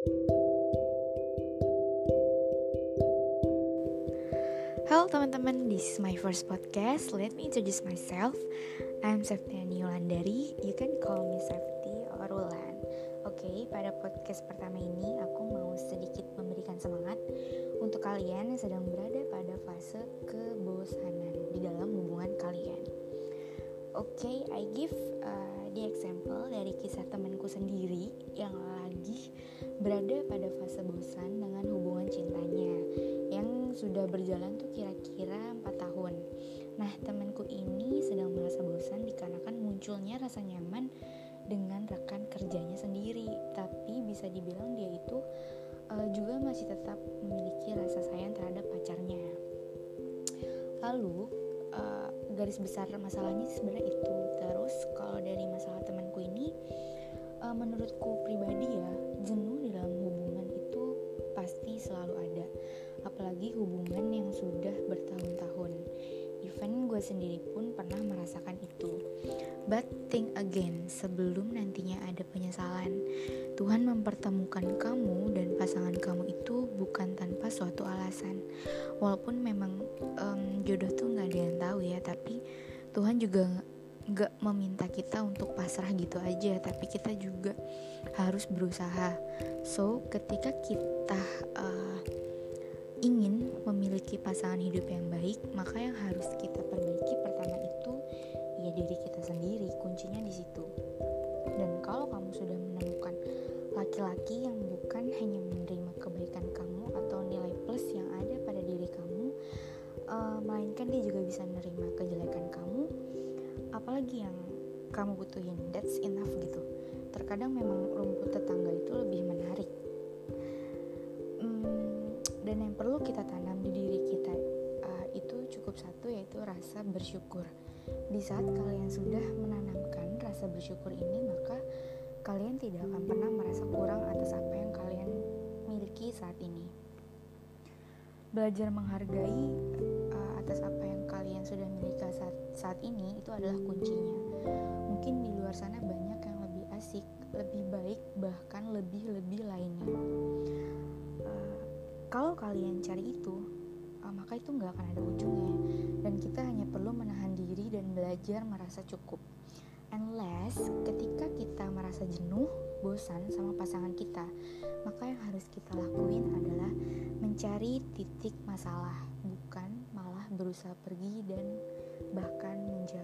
Halo teman-teman, this is my first podcast. Let me introduce myself. I'm Septiani Yulandari. You can call me Septi or Wulan. Oke, okay, pada podcast pertama ini aku mau sedikit memberikan semangat untuk kalian yang sedang berada pada fase kebosanan di dalam hubungan kalian. Oke, okay, I give uh, the example dari kisah temanku sendiri berada pada fase bosan dengan hubungan cintanya yang sudah berjalan tuh kira-kira 4 tahun. Nah, temanku ini sedang merasa bosan dikarenakan munculnya rasa nyaman dengan rekan kerjanya sendiri, tapi bisa dibilang dia itu uh, juga masih tetap memiliki rasa sayang terhadap pacarnya. Lalu uh, garis besar masalahnya sebenarnya itu. Terus kalau dari sendiri pun pernah merasakan itu. But think again, sebelum nantinya ada penyesalan. Tuhan mempertemukan kamu dan pasangan kamu itu bukan tanpa suatu alasan. Walaupun memang um, jodoh tuh nggak ada yang tahu ya, tapi Tuhan juga nggak meminta kita untuk pasrah gitu aja, tapi kita juga harus berusaha. So, ketika kita uh, ingin memiliki pasangan hidup yang baik, maka yang harus kita perbaiki pertama itu ya diri kita sendiri. Kuncinya di situ. Dan kalau kamu sudah menemukan laki-laki yang bukan hanya menerima kebaikan kamu atau nilai plus yang ada pada diri kamu, uh, melainkan dia juga bisa menerima kejelekan kamu, apalagi yang kamu butuhin. That's enough gitu. Terkadang memang rumput tetangga itu lebih yang perlu kita tanam di diri kita uh, itu cukup satu yaitu rasa bersyukur. Di saat kalian sudah menanamkan rasa bersyukur ini maka kalian tidak akan pernah merasa kurang atas apa yang kalian miliki saat ini. Belajar menghargai uh, atas apa yang kalian sudah miliki saat, saat ini itu adalah kuncinya. Mungkin di luar sana banyak yang lebih asik lebih baik bahkan lebih-lebih lainnya kalau kalian cari itu, uh, maka itu nggak akan ada ujungnya. Dan kita hanya perlu menahan diri dan belajar merasa cukup. Unless ketika kita merasa jenuh, bosan sama pasangan kita, maka yang harus kita lakuin adalah mencari titik masalah, bukan malah berusaha pergi dan bahkan menjauh.